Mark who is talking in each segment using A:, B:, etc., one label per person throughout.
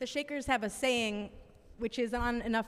A: The Shakers have a saying, which is on enough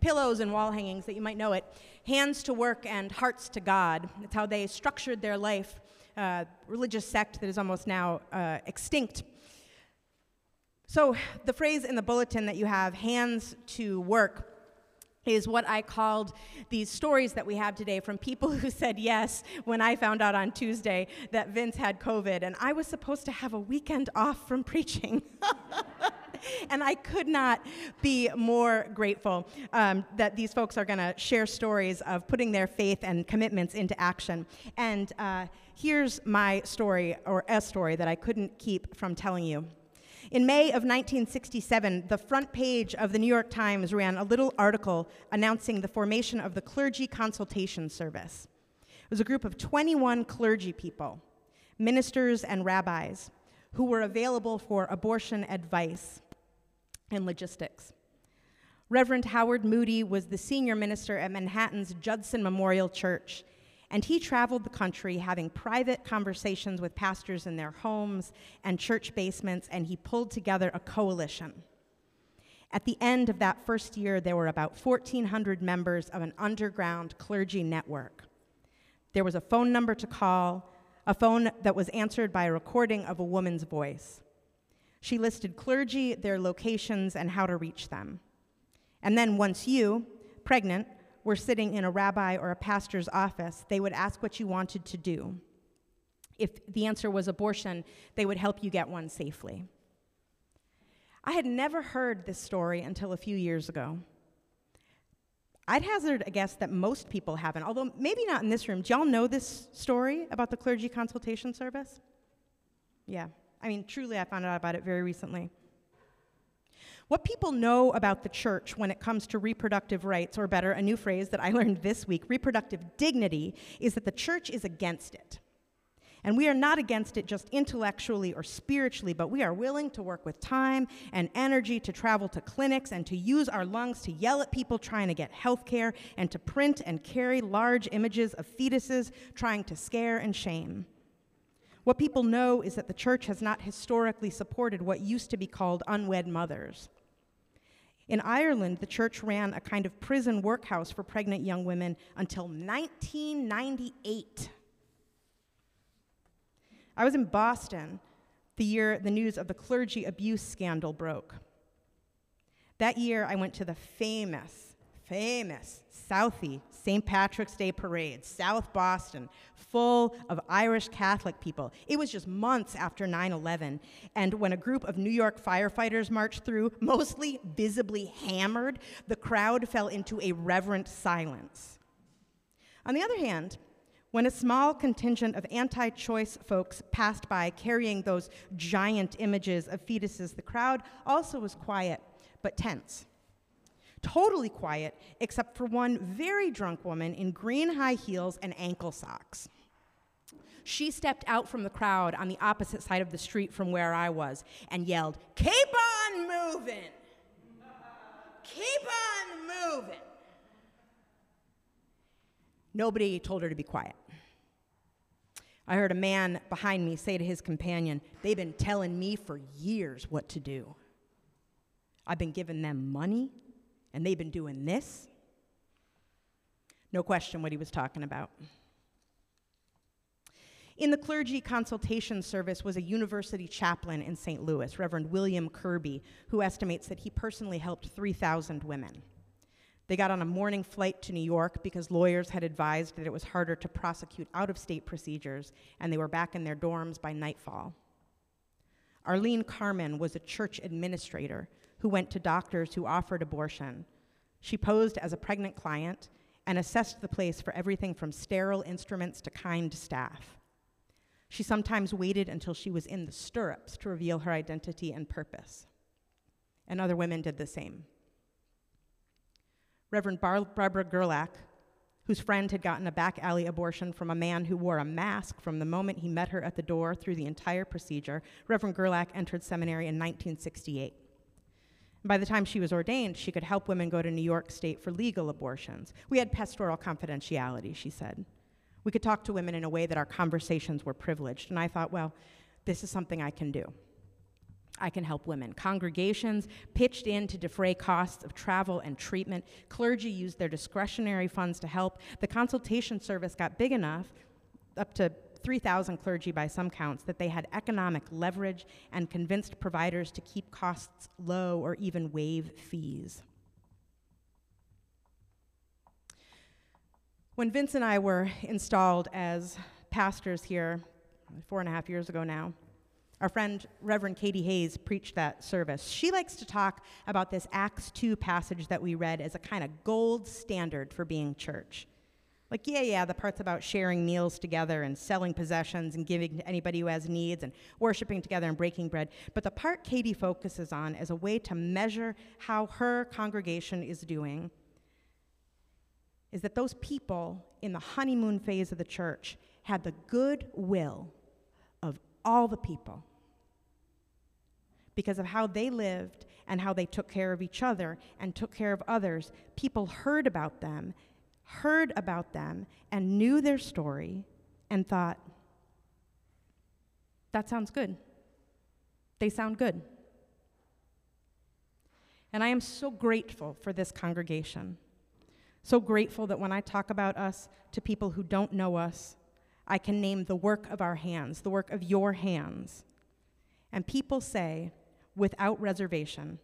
A: pillows and wall hangings that you might know it hands to work and hearts to God. It's how they structured their life, uh, religious sect that is almost now uh, extinct. So, the phrase in the bulletin that you have, hands to work, is what I called these stories that we have today from people who said yes when I found out on Tuesday that Vince had COVID and I was supposed to have a weekend off from preaching. and I could not be more grateful um, that these folks are going to share stories of putting their faith and commitments into action. And uh, here's my story, or a story that I couldn't keep from telling you. In May of 1967, the front page of the New York Times ran a little article announcing the formation of the Clergy Consultation Service. It was a group of 21 clergy people, ministers and rabbis, who were available for abortion advice and logistics. Reverend Howard Moody was the senior minister at Manhattan's Judson Memorial Church, and he traveled the country having private conversations with pastors in their homes and church basements, and he pulled together a coalition. At the end of that first year, there were about 1,400 members of an underground clergy network. There was a phone number to call, a phone that was answered by a recording of a woman's voice. She listed clergy, their locations, and how to reach them. And then, once you, pregnant, were sitting in a rabbi or a pastor's office, they would ask what you wanted to do. If the answer was abortion, they would help you get one safely. I had never heard this story until a few years ago. I'd hazard a guess that most people haven't, although maybe not in this room. Do y'all know this story about the clergy consultation service? Yeah, I mean, truly, I found out about it very recently. What people know about the church when it comes to reproductive rights, or better, a new phrase that I learned this week, reproductive dignity, is that the church is against it. And we are not against it just intellectually or spiritually, but we are willing to work with time and energy to travel to clinics and to use our lungs to yell at people trying to get health care and to print and carry large images of fetuses trying to scare and shame. What people know is that the church has not historically supported what used to be called unwed mothers. In Ireland, the church ran a kind of prison workhouse for pregnant young women until 1998. I was in Boston the year the news of the clergy abuse scandal broke. That year, I went to the famous, famous Southie St. Patrick's Day parade, South Boston, full of Irish Catholic people. It was just months after 9 11, and when a group of New York firefighters marched through, mostly visibly hammered, the crowd fell into a reverent silence. On the other hand, when a small contingent of anti choice folks passed by carrying those giant images of fetuses, the crowd also was quiet but tense totally quiet, except for one very drunk woman in green high heels and ankle socks. She stepped out from the crowd on the opposite side of the street from where I was and yelled, Keep on moving! Keep on moving! Nobody told her to be quiet. I heard a man behind me say to his companion, They've been telling me for years what to do. I've been giving them money, and they've been doing this. No question what he was talking about. In the clergy consultation service was a university chaplain in St. Louis, Reverend William Kirby, who estimates that he personally helped 3,000 women. They got on a morning flight to New York because lawyers had advised that it was harder to prosecute out of state procedures, and they were back in their dorms by nightfall. Arlene Carmen was a church administrator who went to doctors who offered abortion. She posed as a pregnant client and assessed the place for everything from sterile instruments to kind staff. She sometimes waited until she was in the stirrups to reveal her identity and purpose. And other women did the same. Reverend Bar- Barbara Gerlach, whose friend had gotten a back alley abortion from a man who wore a mask from the moment he met her at the door through the entire procedure, Reverend Gerlach entered seminary in 1968. By the time she was ordained, she could help women go to New York State for legal abortions. We had pastoral confidentiality, she said. We could talk to women in a way that our conversations were privileged. And I thought, well, this is something I can do. I can help women. Congregations pitched in to defray costs of travel and treatment. Clergy used their discretionary funds to help. The consultation service got big enough, up to 3,000 clergy by some counts, that they had economic leverage and convinced providers to keep costs low or even waive fees. When Vince and I were installed as pastors here four and a half years ago now, our friend Reverend Katie Hayes preached that service. She likes to talk about this Acts 2 passage that we read as a kind of gold standard for being church. Like, yeah, yeah, the parts about sharing meals together and selling possessions and giving to anybody who has needs and worshiping together and breaking bread. But the part Katie focuses on as a way to measure how her congregation is doing is that those people in the honeymoon phase of the church had the good will of all the people because of how they lived and how they took care of each other and took care of others. People heard about them, heard about them, and knew their story and thought, that sounds good. They sound good. And I am so grateful for this congregation. So grateful that when I talk about us to people who don't know us, I can name the work of our hands, the work of your hands. And people say, without reservation,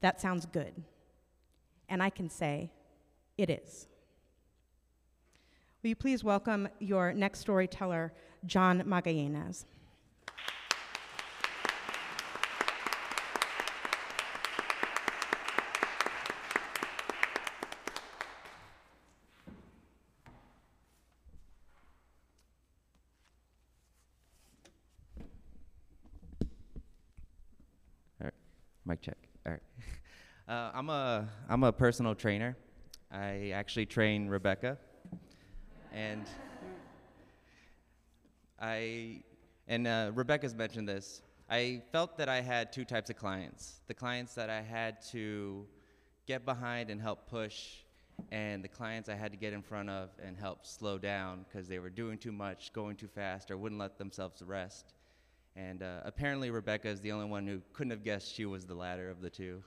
A: that sounds good. And I can say, it is. Will you please welcome your next storyteller, John Magallanes?
B: All right, mic check. All right. Uh, I'm a I'm a personal trainer. I actually train Rebecca, and I and uh, Rebecca's mentioned this. I felt that I had two types of clients: the clients that I had to get behind and help push, and the clients I had to get in front of and help slow down because they were doing too much, going too fast, or wouldn't let themselves rest. And uh, apparently, Rebecca is the only one who couldn't have guessed she was the latter of the two.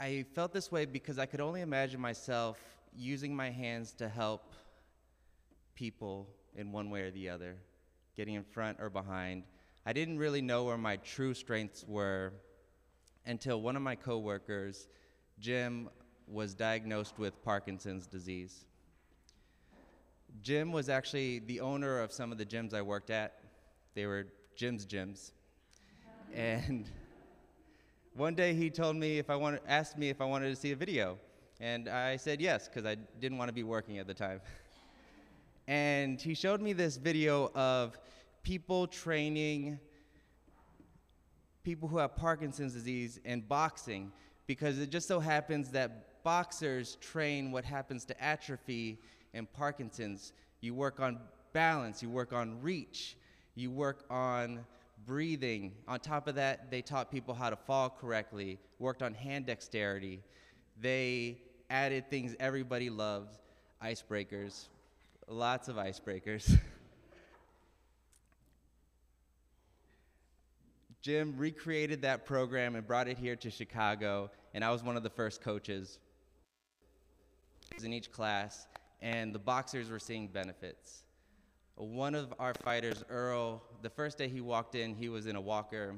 B: I felt this way because I could only imagine myself using my hands to help people in one way or the other, getting in front or behind. I didn't really know where my true strengths were until one of my coworkers, Jim, was diagnosed with Parkinson's disease. Jim was actually the owner of some of the gyms I worked at. They were Jim's gyms. And one day he told me if I wanted, asked me if I wanted to see a video. And I said yes, because I didn't want to be working at the time. and he showed me this video of people training people who have Parkinson's disease in boxing, because it just so happens that boxers train what happens to atrophy and Parkinson's, you work on balance, you work on reach, you work on breathing. On top of that, they taught people how to fall correctly, worked on hand dexterity. They added things everybody loves icebreakers, lots of icebreakers. Jim recreated that program and brought it here to Chicago, and I was one of the first coaches in each class and the boxers were seeing benefits. One of our fighters, Earl, the first day he walked in, he was in a walker.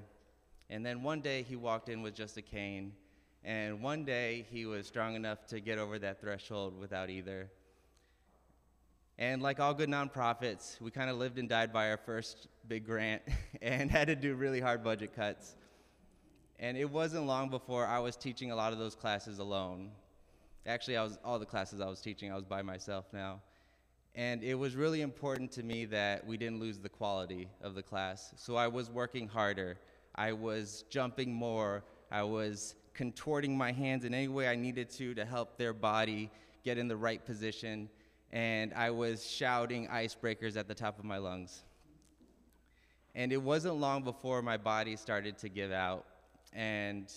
B: And then one day he walked in with just a cane. And one day he was strong enough to get over that threshold without either. And like all good nonprofits, we kind of lived and died by our first big grant and had to do really hard budget cuts. And it wasn't long before I was teaching a lot of those classes alone. Actually, I was all the classes I was teaching, I was by myself now. And it was really important to me that we didn't lose the quality of the class. So I was working harder. I was jumping more. I was contorting my hands in any way I needed to to help their body get in the right position. And I was shouting icebreakers at the top of my lungs. And it wasn't long before my body started to give out. And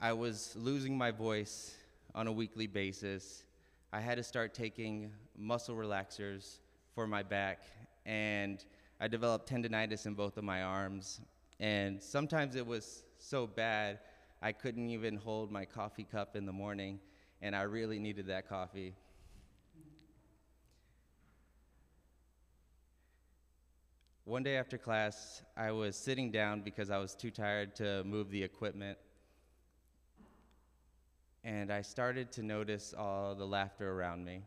B: I was losing my voice on a weekly basis. I had to start taking muscle relaxers for my back, and I developed tendonitis in both of my arms, and sometimes it was so bad I couldn't even hold my coffee cup in the morning, and I really needed that coffee. One day after class, I was sitting down because I was too tired to move the equipment. And I started to notice all the laughter around me.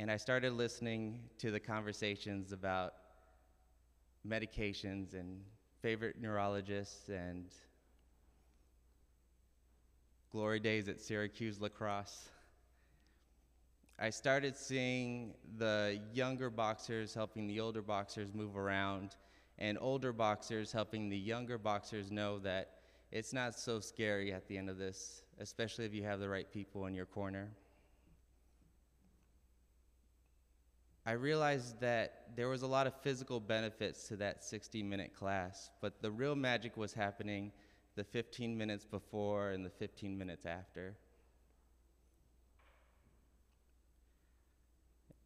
B: And I started listening to the conversations about medications and favorite neurologists and glory days at Syracuse lacrosse. I started seeing the younger boxers helping the older boxers move around, and older boxers helping the younger boxers know that it's not so scary at the end of this, especially if you have the right people in your corner. I realized that there was a lot of physical benefits to that 60 minute class, but the real magic was happening the 15 minutes before and the 15 minutes after.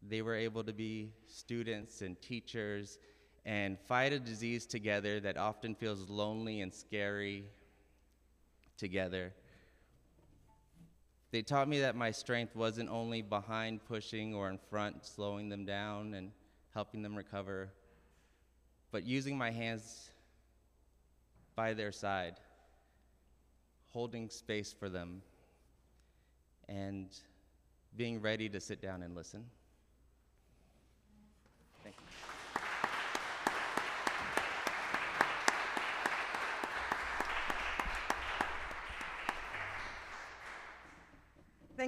B: they were able to be students and teachers and fight a disease together that often feels lonely and scary together. They taught me that my strength wasn't only behind pushing or in front, slowing them down and helping them recover, but using my hands by their side, holding space for them, and being ready to sit down and listen.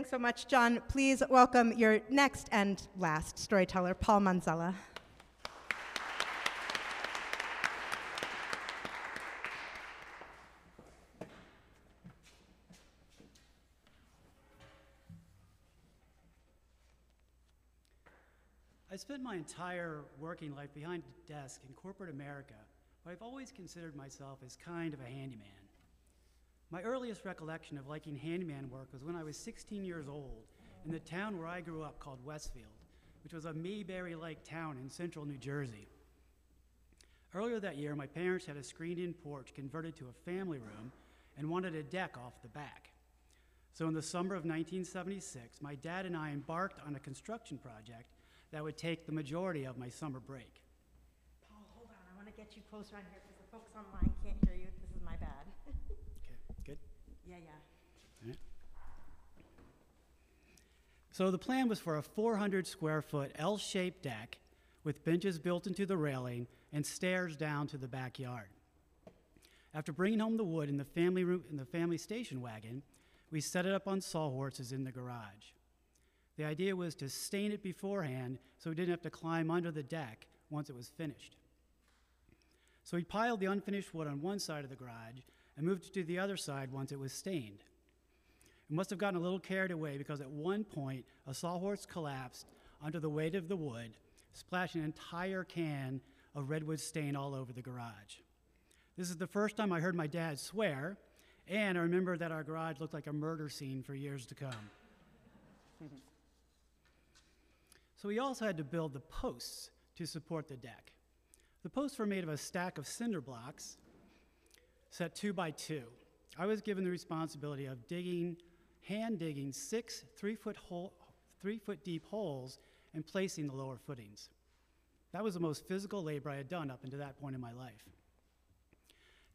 A: Thanks so much, John. Please welcome your next and last storyteller, Paul Manzella.
C: I spent my entire working life behind a desk in corporate America, but I've always considered myself as kind of a handyman. My earliest recollection of liking handyman work was when I was 16 years old in the town where I grew up called Westfield, which was a Mayberry like town in central New Jersey. Earlier that year, my parents had a screened in porch converted to a family room and wanted a deck off the back. So, in the summer of 1976, my dad and I embarked on a construction project that would take the majority of my summer break.
A: Paul, hold on. I want to get you closer on here because the folks online can't hear you. This is my bad.
C: Okay, good?
A: yeah, yeah.
C: So the plan was for a 400 square foot L shaped deck with benches built into the railing and stairs down to the backyard. After bringing home the wood in the family, room, in the family station wagon, we set it up on sawhorses in the garage. The idea was to stain it beforehand so we didn't have to climb under the deck once it was finished. So he piled the unfinished wood on one side of the garage and moved it to the other side once it was stained. It must have gotten a little carried away because at one point a sawhorse collapsed under the weight of the wood, splashing an entire can of redwood stain all over the garage. This is the first time I heard my dad swear, and I remember that our garage looked like a murder scene for years to come. so we also had to build the posts to support the deck. The posts were made of a stack of cinder blocks set two by two. I was given the responsibility of digging, hand digging six three foot, hole, three foot deep holes and placing the lower footings. That was the most physical labor I had done up until that point in my life.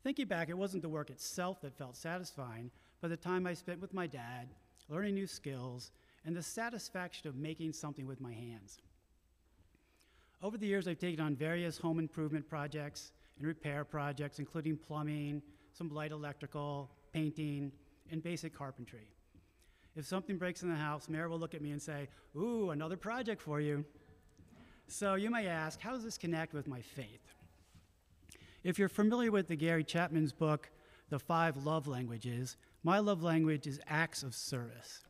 C: Thinking back, it wasn't the work itself that felt satisfying, but the time I spent with my dad, learning new skills, and the satisfaction of making something with my hands. Over the years, I've taken on various home improvement projects, and repair projects, including plumbing, some light electrical, painting, and basic carpentry. If something breaks in the house, Mayor will look at me and say, Ooh, another project for you. So you may ask, how does this connect with my faith? If you're familiar with the Gary Chapman's book, The Five Love Languages, my love language is acts of service.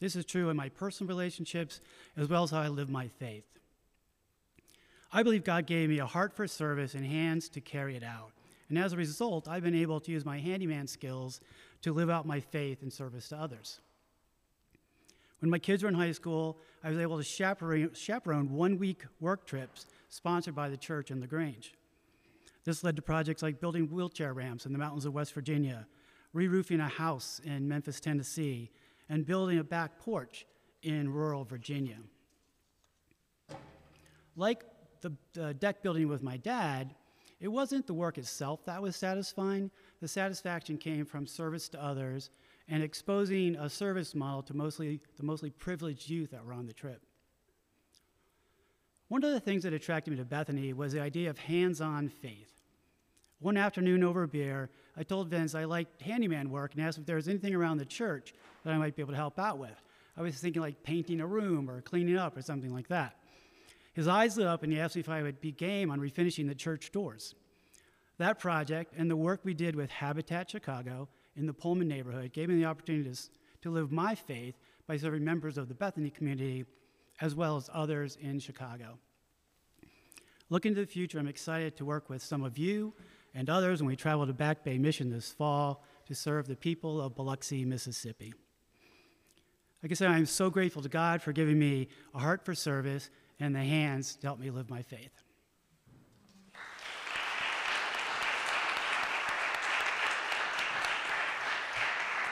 C: This is true in my personal relationships as well as how I live my faith. I believe God gave me a heart for service and hands to carry it out. And as a result, I've been able to use my handyman skills to live out my faith in service to others. When my kids were in high school, I was able to chaperone, one week work trips sponsored by the church in LaGrange. This led to projects like building wheelchair ramps in the mountains of West Virginia, re roofing a house in Memphis, Tennessee, and building a back porch in rural Virginia. Like the, the deck building with my dad, it wasn't the work itself that was satisfying. The satisfaction came from service to others and exposing a service model to mostly the mostly privileged youth that were on the trip. One of the things that attracted me to Bethany was the idea of hands-on faith. One afternoon over beer, I told Vince I liked handyman work and asked if there was anything around the church that I might be able to help out with. I was thinking like painting a room or cleaning up or something like that. His eyes lit up and he asked me if I would be game on refinishing the church doors. That project and the work we did with Habitat Chicago in the Pullman neighborhood gave me the opportunity to, to live my faith by serving members of the Bethany community as well as others in Chicago. Looking to the future, I'm excited to work with some of you and others when we travel to Back Bay Mission this fall to serve the people of Biloxi, Mississippi. Like I said, I'm so grateful to God for giving me a heart for service and the hands to help me live my faith.